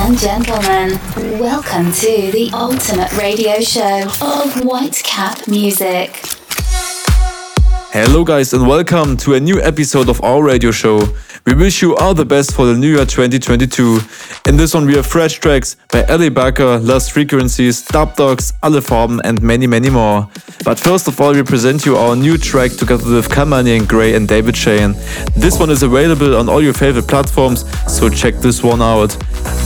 and gentlemen, welcome to the ultimate radio show of Whitecap Music. Hello, guys, and welcome to a new episode of our radio show. We wish you all the best for the new year 2022. In this one, we have fresh tracks by Ellie Baker, Lost Frequencies, Dub Dogs, Alle Farben, and many, many more. But first of all, we present you our new track together with Kamani and Gray and David Shane. This one is available on all your favorite platforms, so check this one out.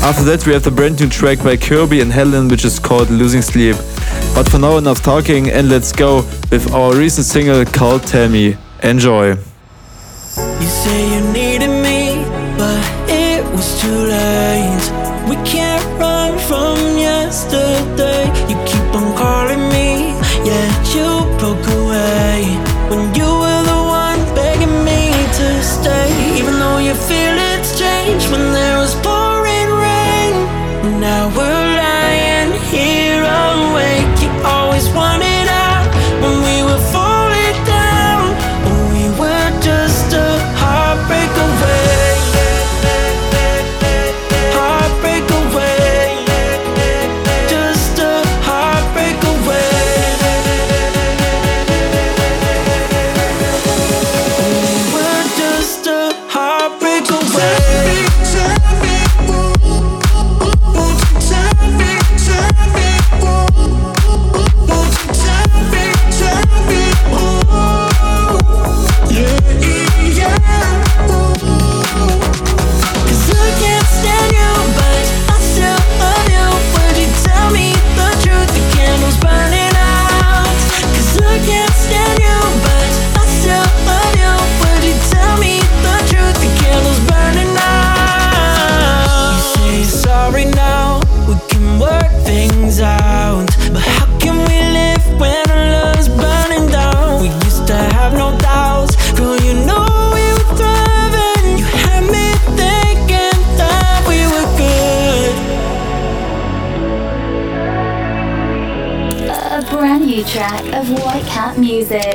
After that, we have the brand new track by Kirby and Helen, which is called Losing Sleep. But for now, enough talking, and let's go with our recent single called Tell Me. Enjoy. You say you needed me, but it was too late. We can't Whitecap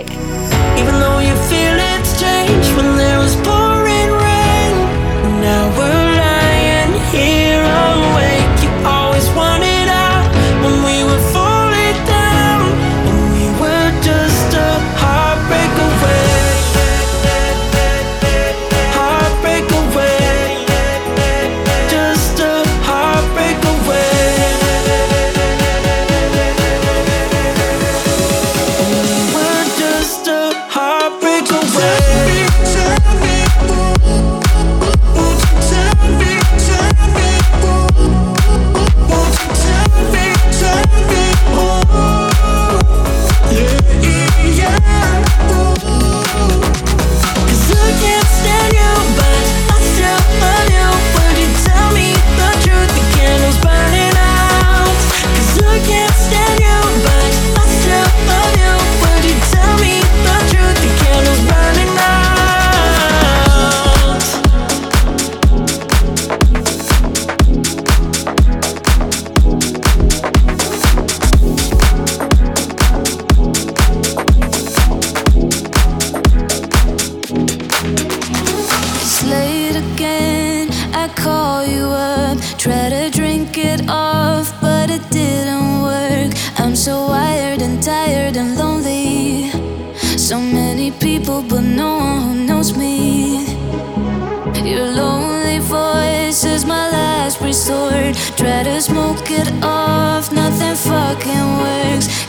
I'm so wired and tired and lonely. So many people, but no one who knows me. Your lonely voice is my last resort. Try to smoke it off, nothing fucking works.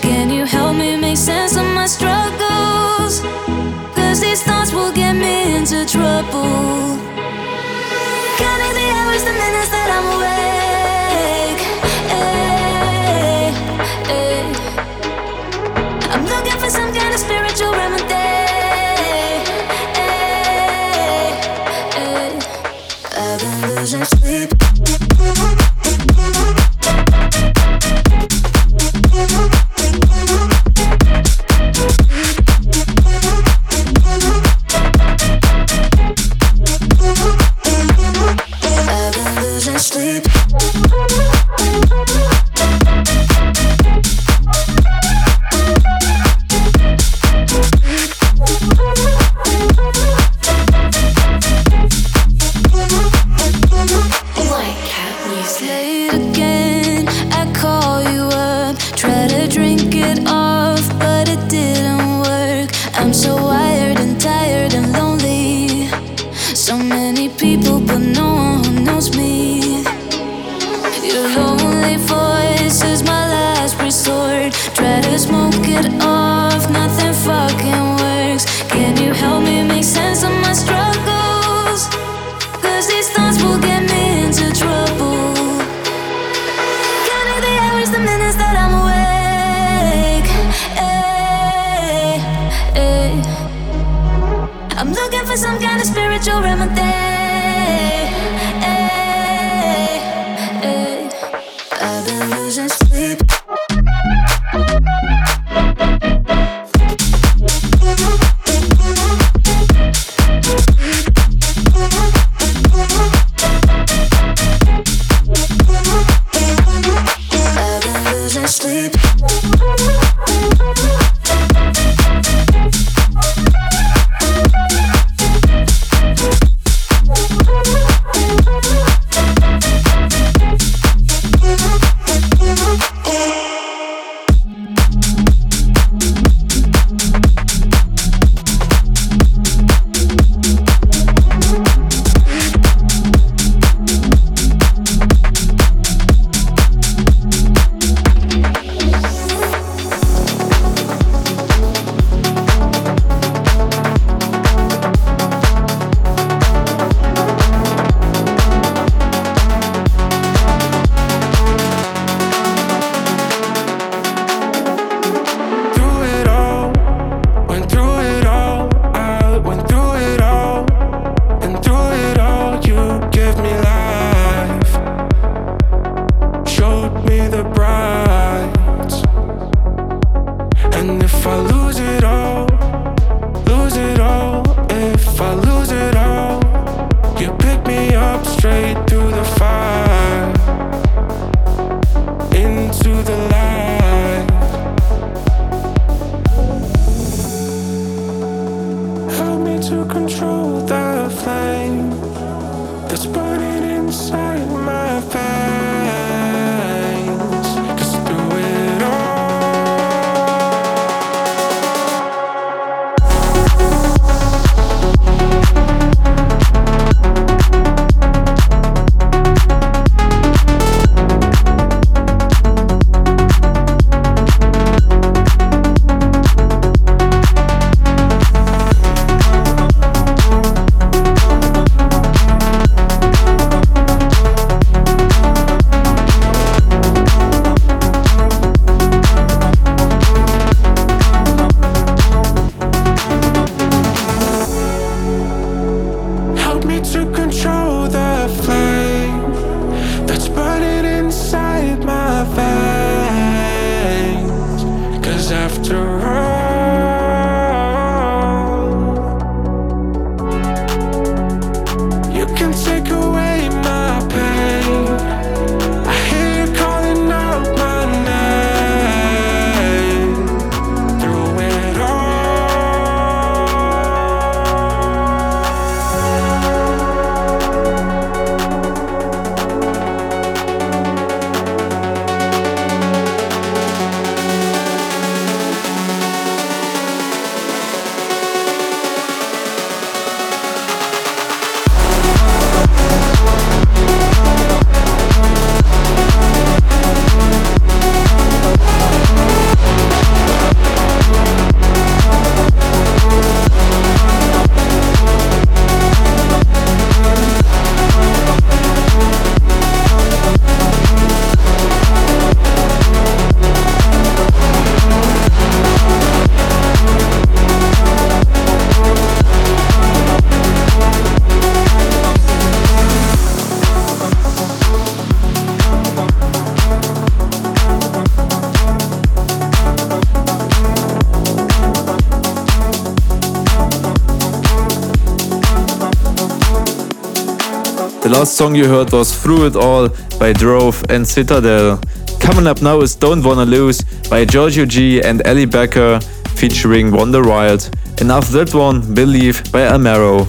The last song you heard was Through It All by Drove and Citadel. Coming up now is Don't Wanna Lose by Giorgio G and Ellie Becker featuring Wonder Wild. And after that one, Believe by Amaro.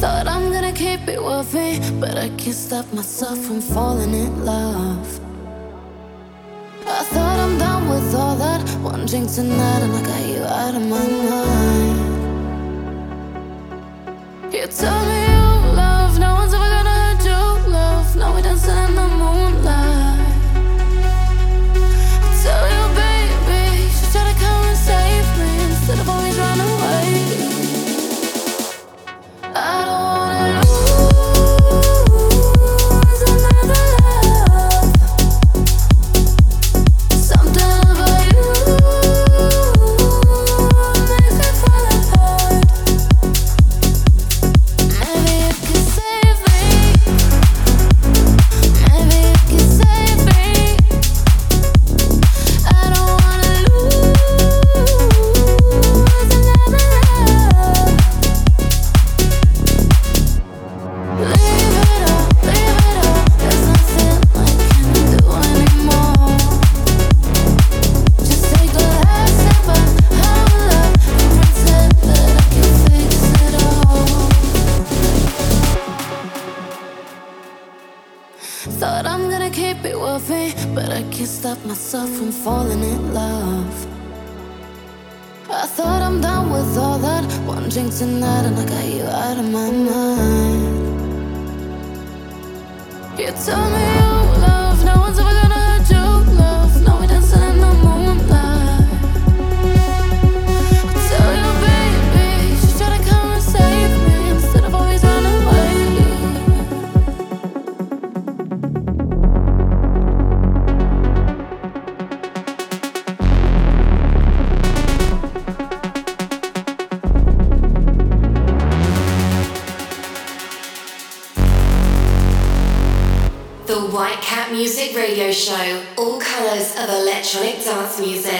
Thought I'm gonna keep it with me, but I can't stop myself from falling in love. I thought I'm done with all that, wanting tonight. I thought I'm done with all that. One drink tonight and I got you out of my mind. You told me you love, no one's ever. show all colors of electronic dance music.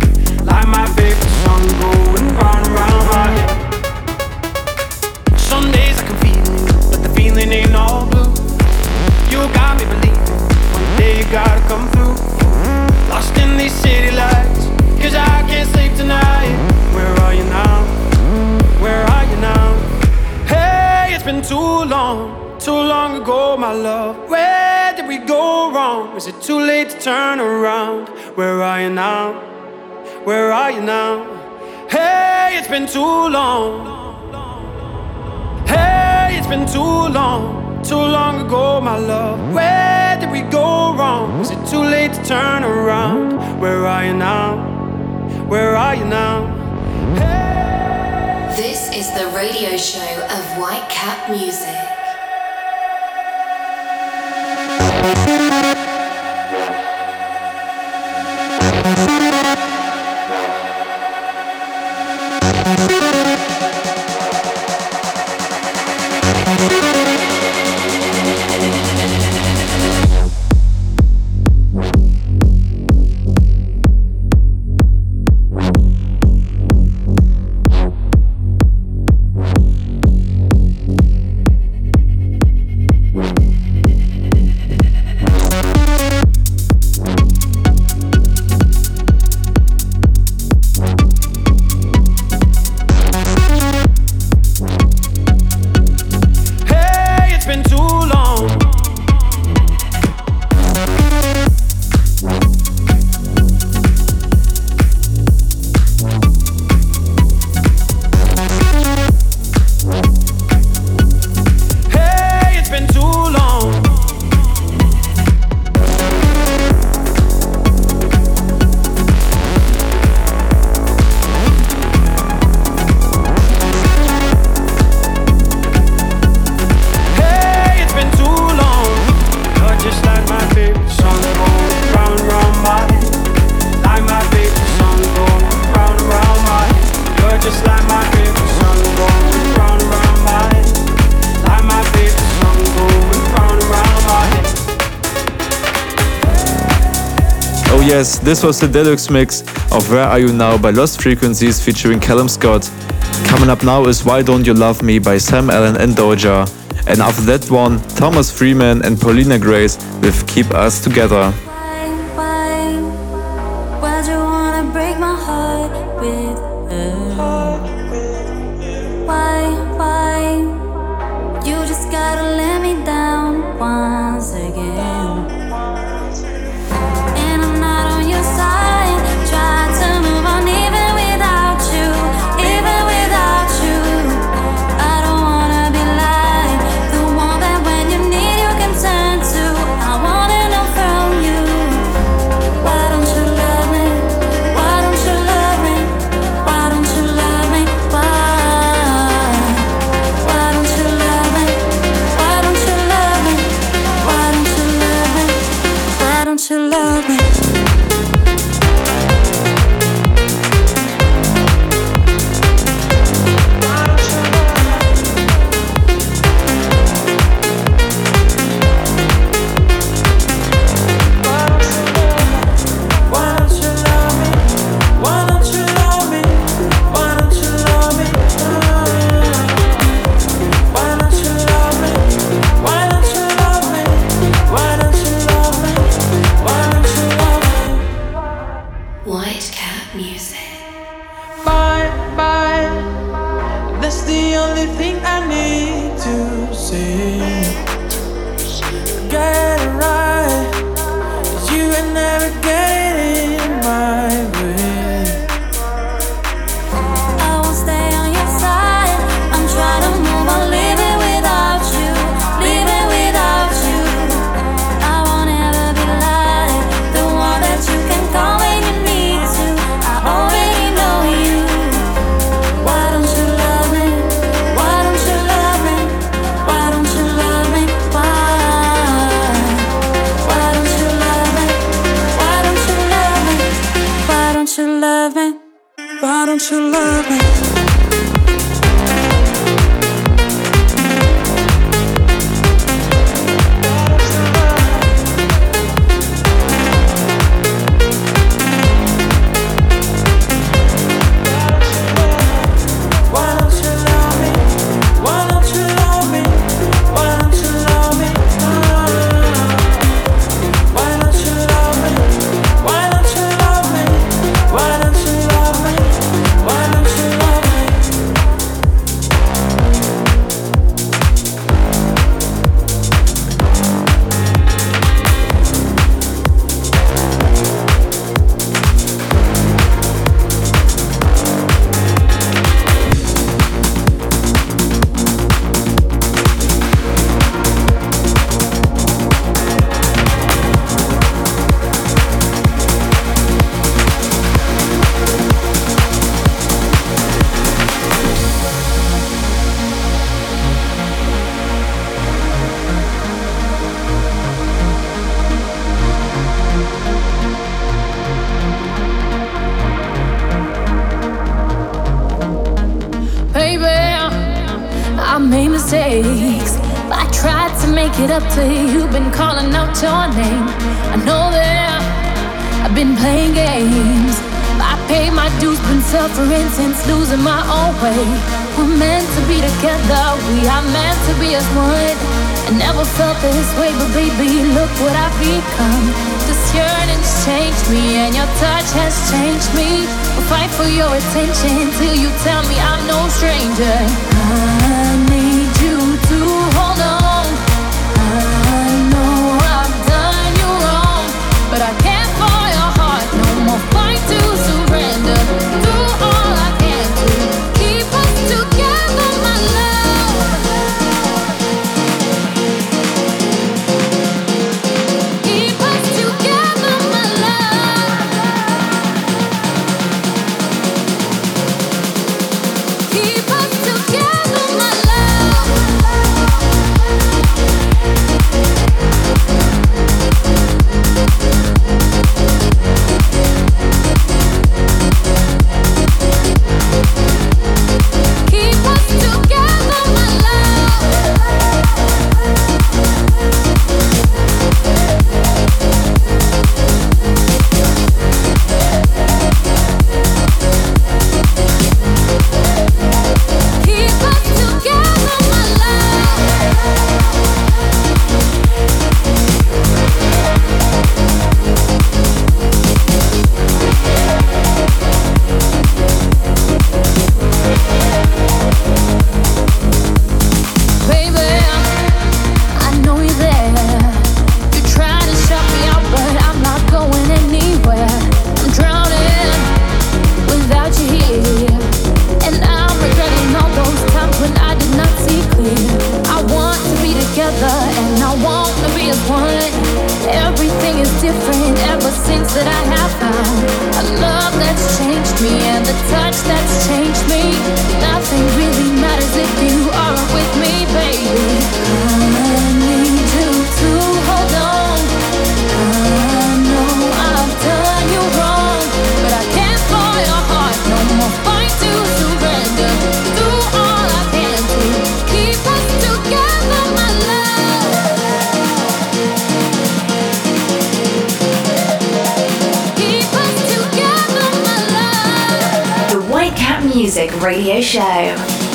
My favorite song going round and round? Some days I can feel it, but the feeling ain't all blue. You got me believing one day you gotta come through. Lost in these city lights, cause I can't sleep tonight. Where are you now? Where are you now? Hey, it's been too long, too long ago, my love. Where did we go wrong? Is it too late to turn around? Where are you now? Where are you now? Hey, it's been too long. Hey, it's been too long, too long ago, my love. Where did we go wrong? Is it too late to turn around? Where are you now? Where are you now? Hey. This is the radio show of White Whitecap Music. Yes, this was the deluxe mix of Where Are You Now by Lost Frequencies featuring Calum Scott. Coming up now is Why Don't You Love Me by Sam Allen and Doja. And after that one, Thomas Freeman and Paulina Grace with Keep Us Together.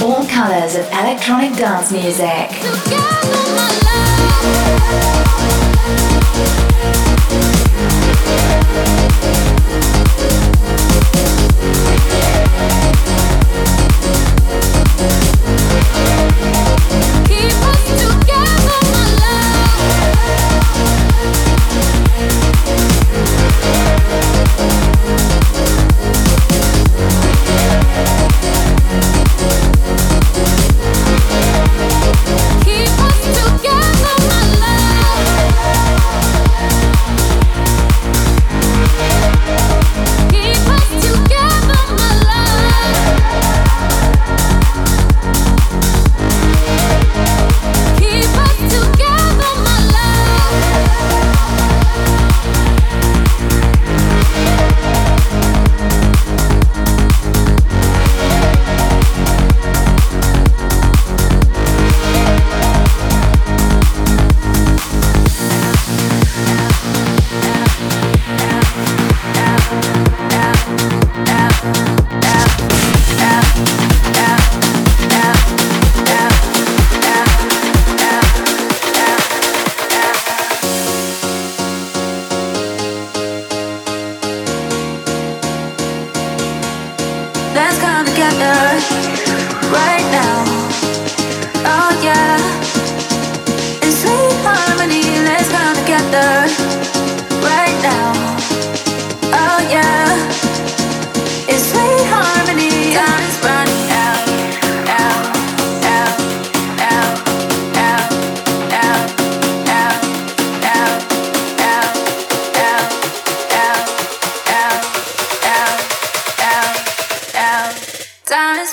All colors of electronic dance music.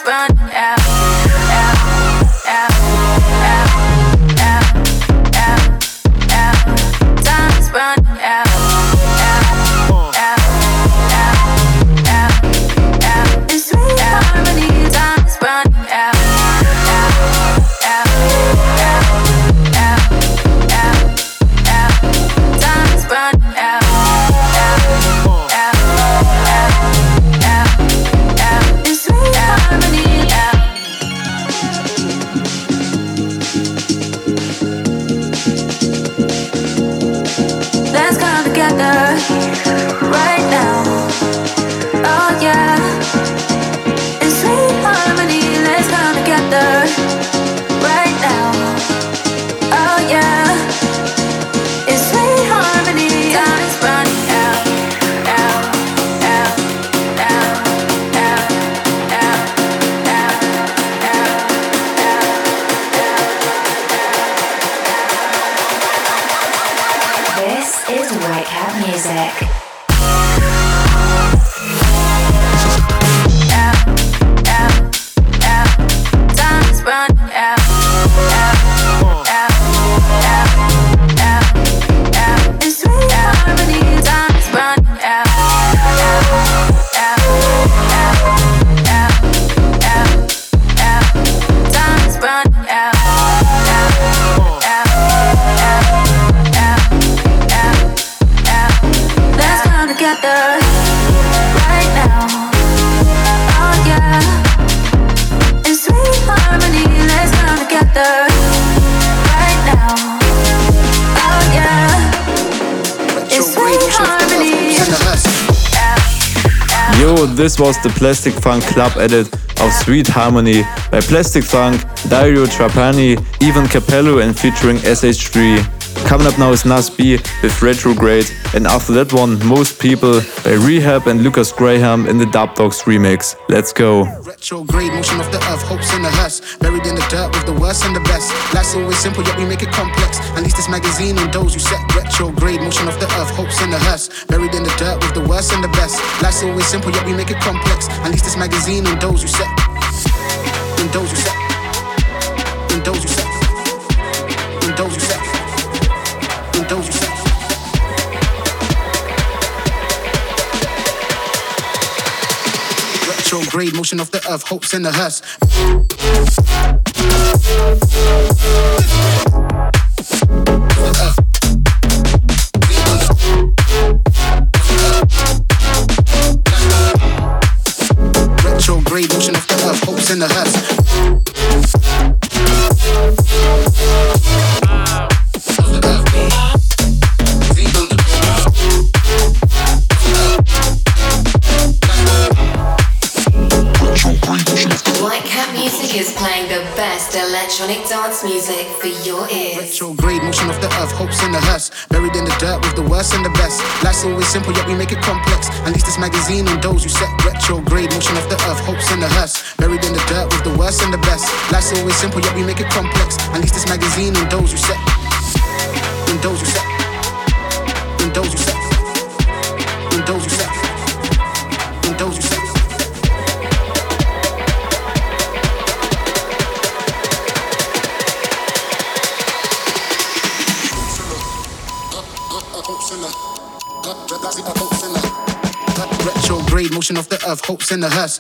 Running out, This was the Plastic Funk club edit of Sweet Harmony by Plastic Funk, Dario Trapani, Ivan Capello and featuring SH3. Coming up now is Nas B with Retrograde, and after that one, Most People by R3HAB and Lukas Graham in the Dubdogz remix. Let's go. Retrograde motion of the earth, hopes in the hearse, buried in the dirt with the worst and the best. Life's always simple, yet we make it complex. At least this magazine and those who set retrograde motion of the earth, hopes in the hearse, buried in the dirt with the worst and the best. Life's always simple, yet we make it complex. At least this magazine and those who set, and those who set, and those who set, Retrograde motion of the earth, hopes in the hearse. Retrograde motion of the earth, hopes in the hearse. Electronic dance music for your ears. Retrograde motion of the earth, hopes in the hearse. Buried in the dirt with the worst and the best. Life's always simple, yet we make it complex. At least this magazine and those who set retrograde motion of the earth, hopes in the hearse. Buried in the dirt with the worst and the best. Life's always simple, yet we make it complex. At least this magazine and those who set. And those who set. And those who set. And those who set. And those who set. Motion of the earth, hopes in the hearse.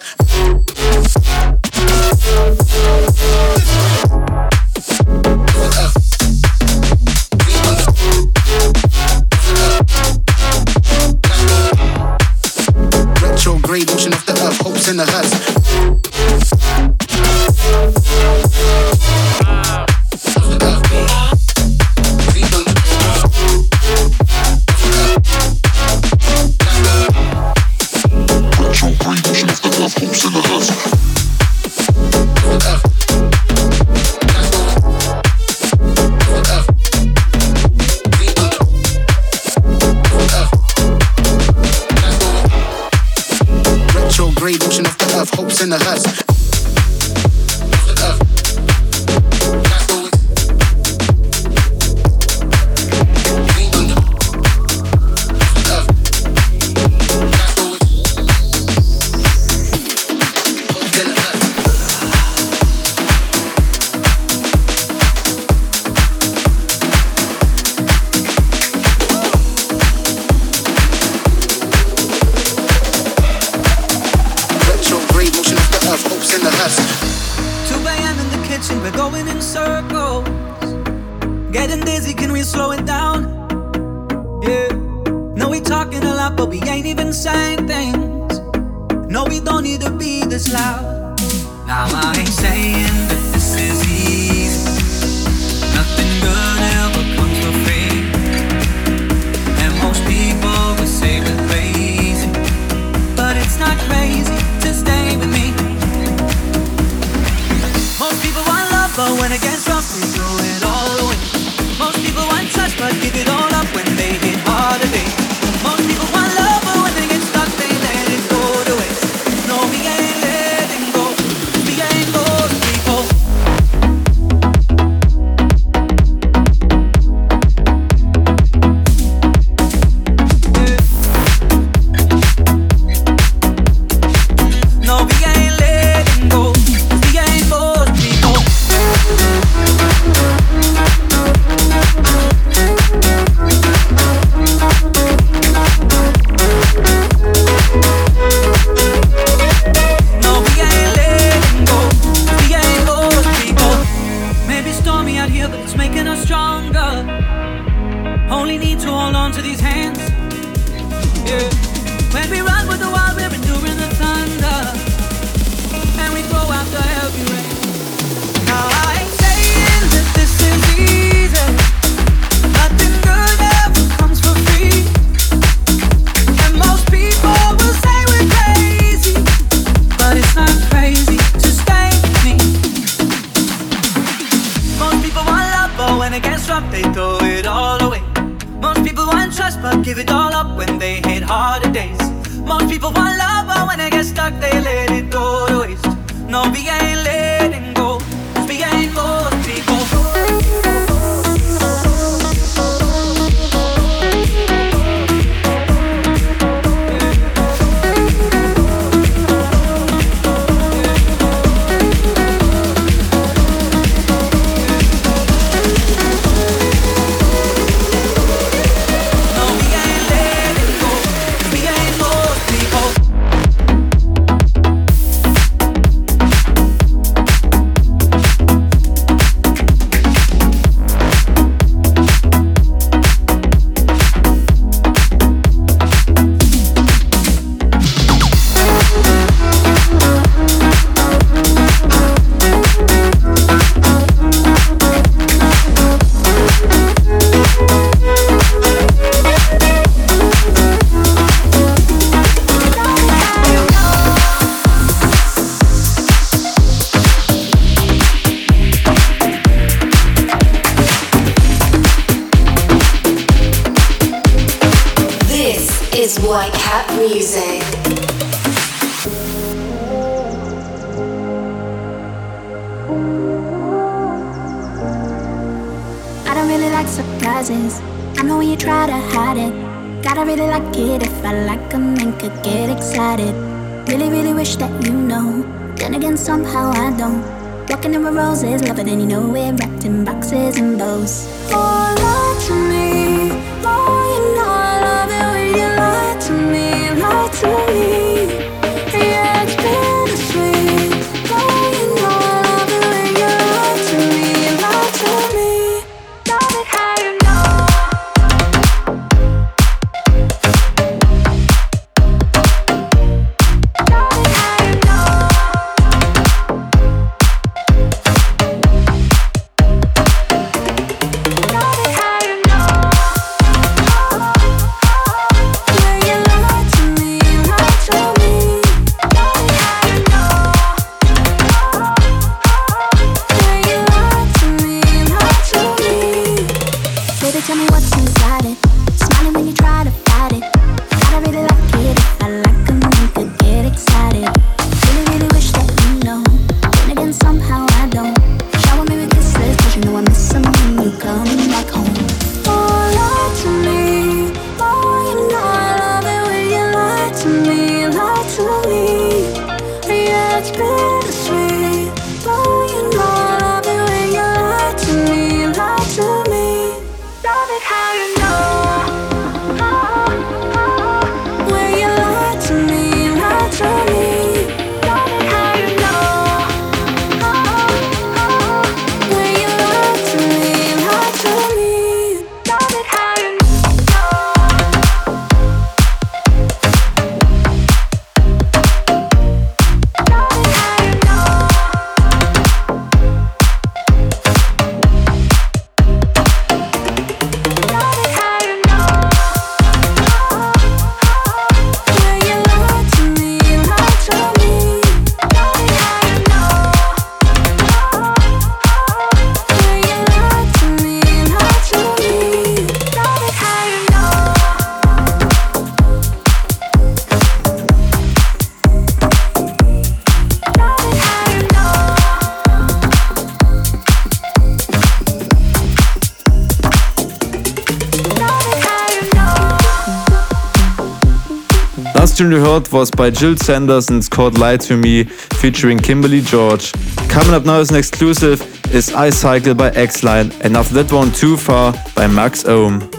was by Jill Sanders and it's called Lie to Me featuring Kimberly George. Coming up now as an exclusive is I Cycle by X Line and after that one Too Far by Max Ohm.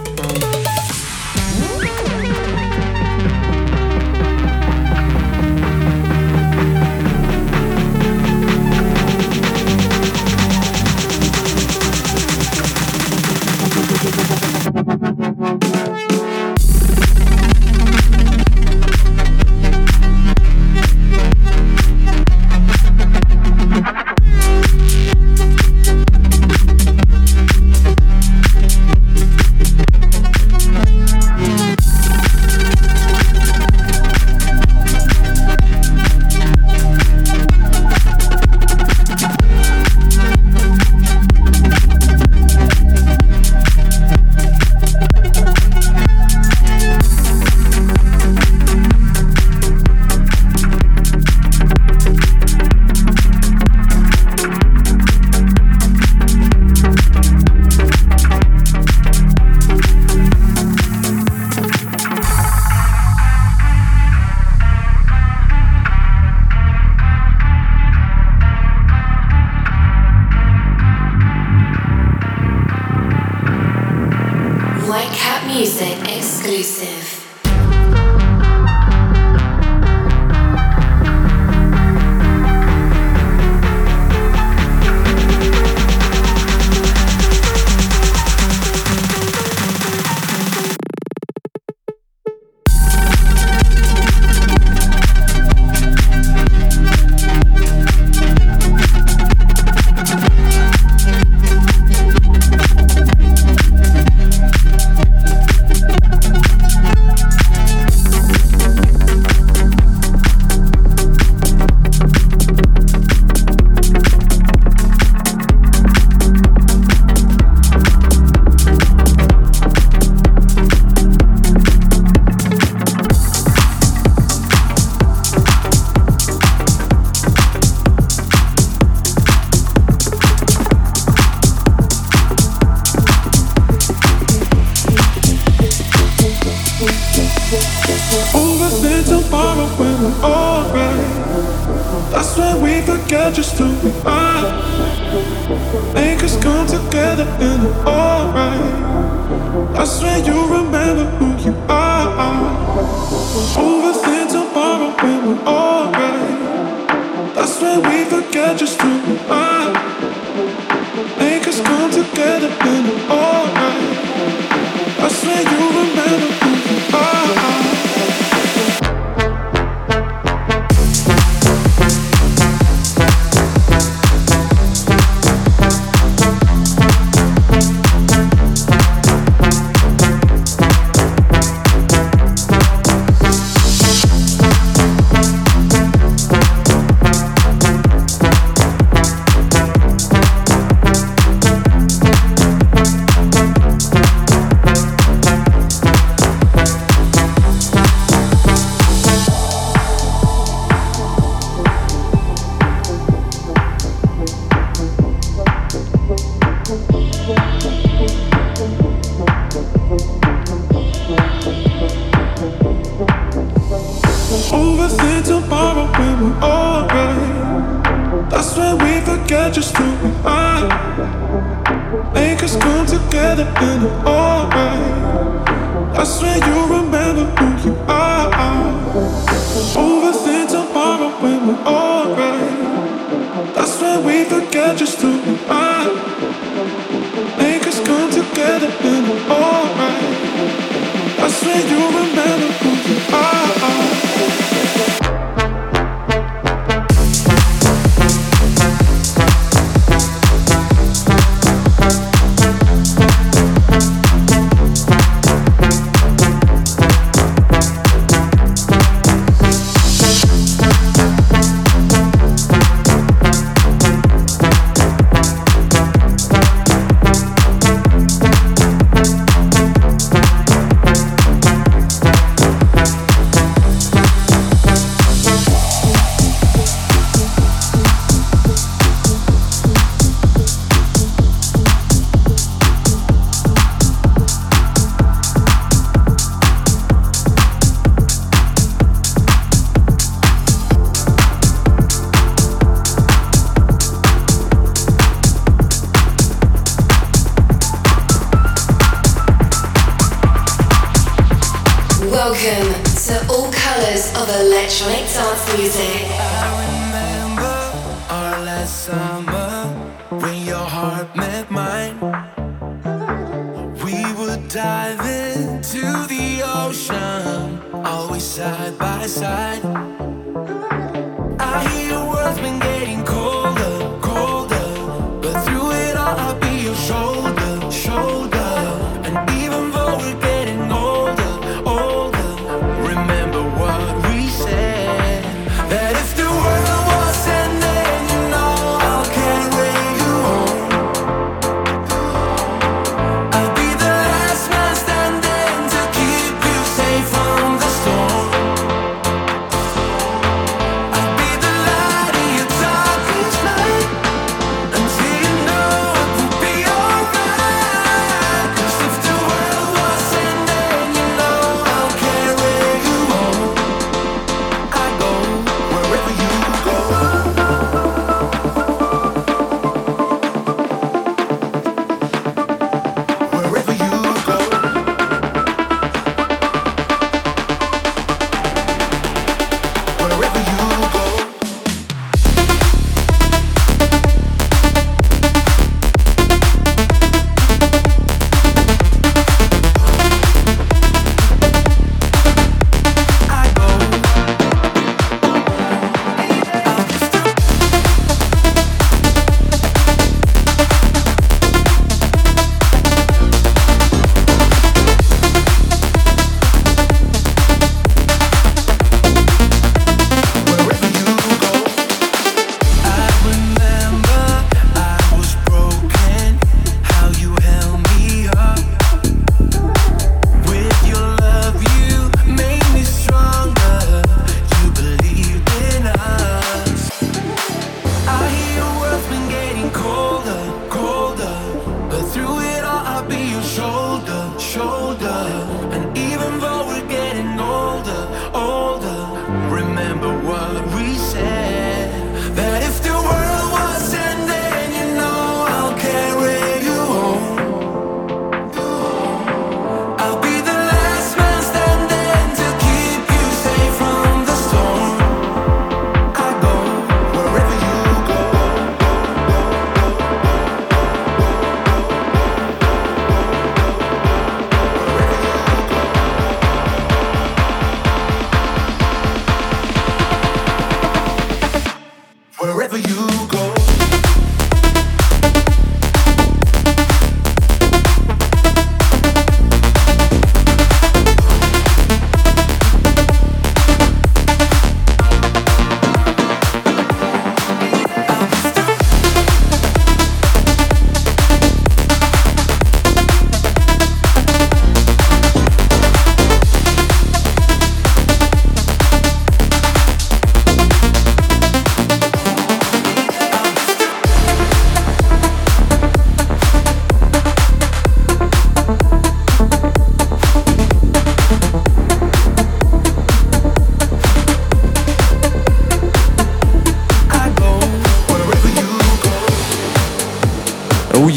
I'll be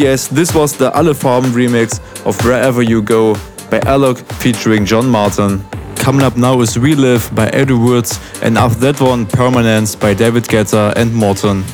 yes, this was the Alle remix of Wherever You Go by Alok featuring John Martin. Coming up now is Relive by Eddie Woods, and after that one, Permanence by David Guetta and Morten.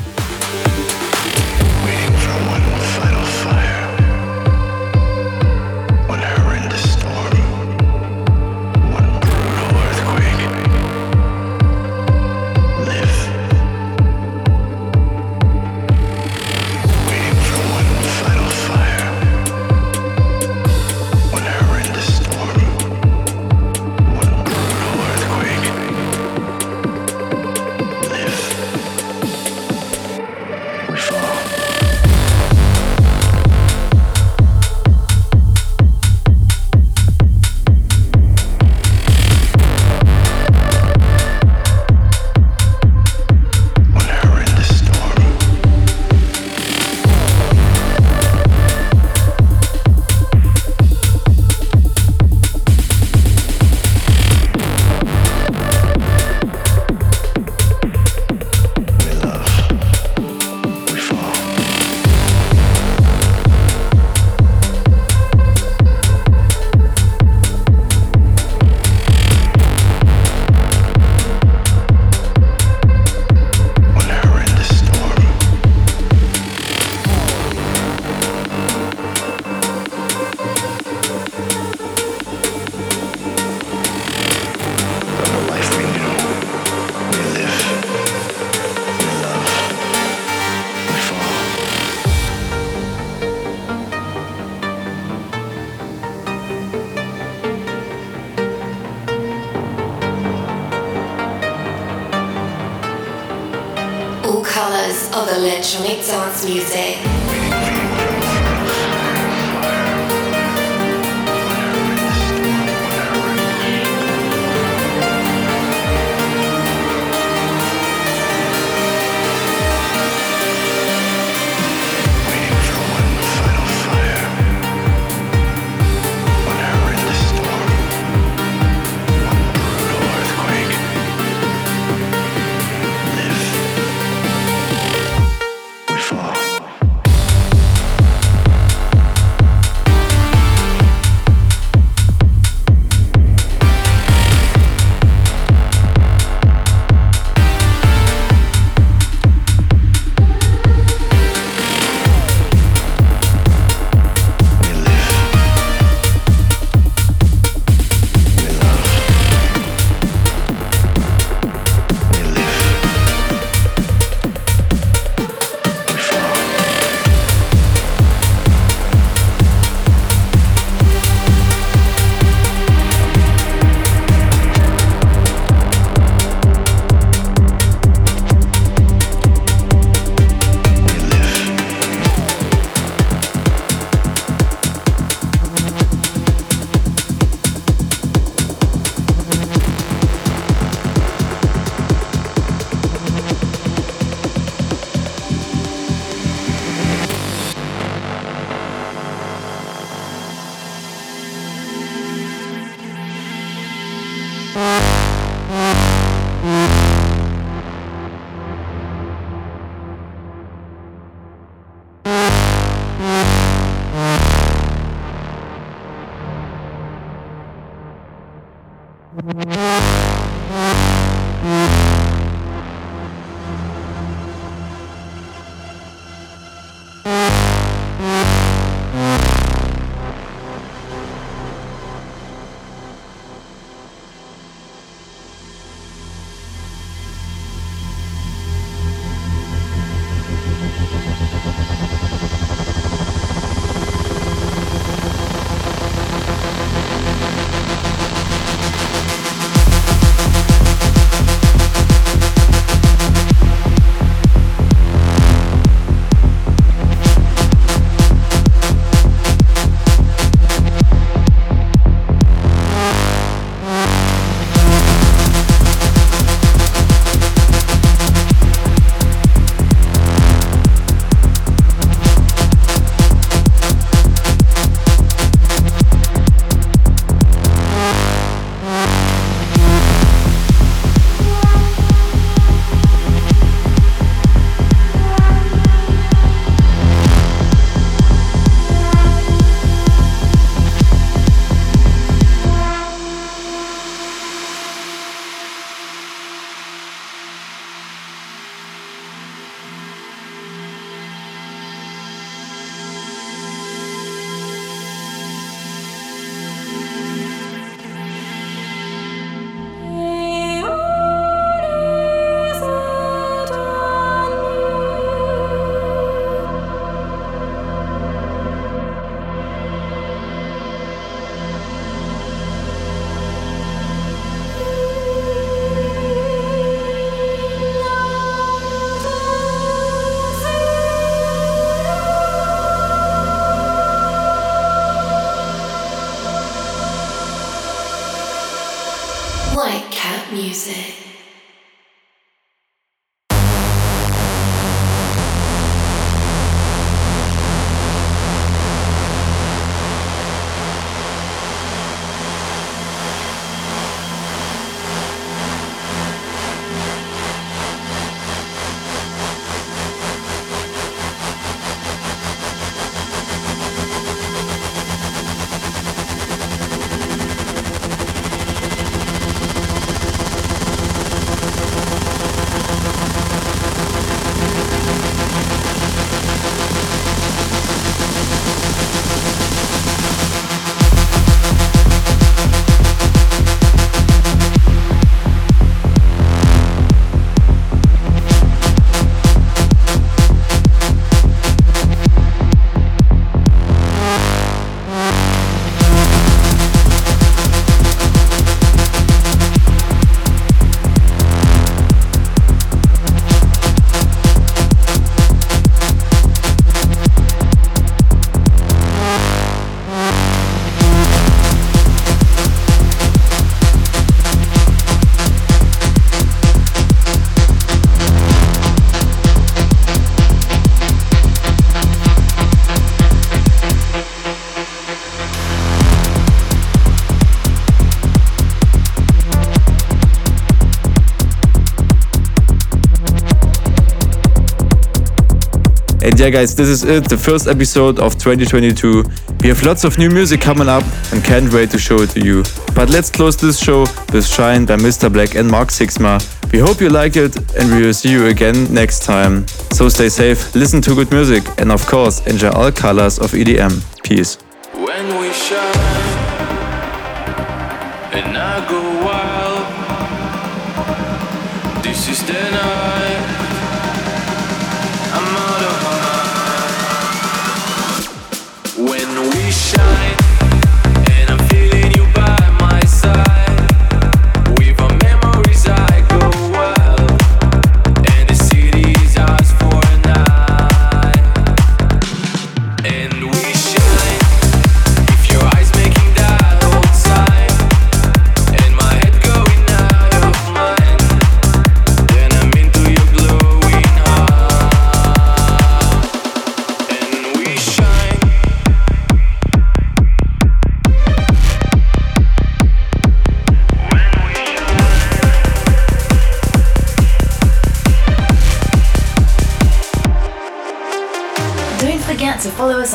And yeah, guys, this is it, the first episode of 2022. We have lots of new music coming up and can't wait to show it to you. But let's close this show with Shine by Mr. Black and Mark Sixma. We hope you like it and we will see you again next time. So stay safe, listen to good music, and of course, enjoy all colors of EDM. Peace.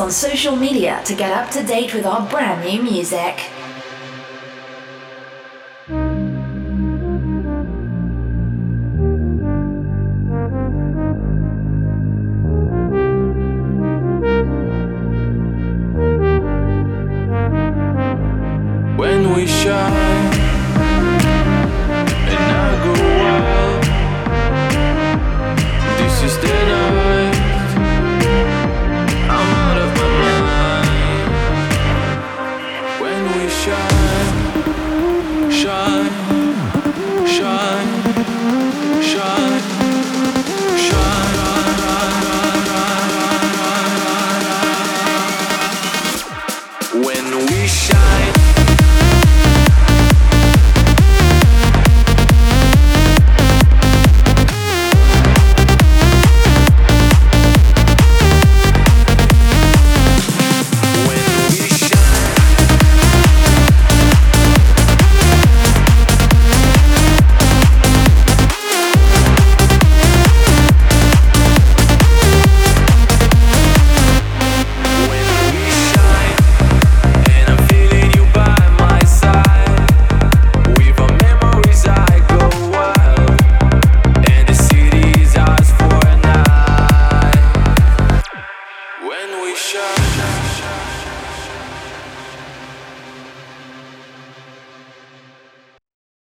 On social media to get up to date with our brand new music.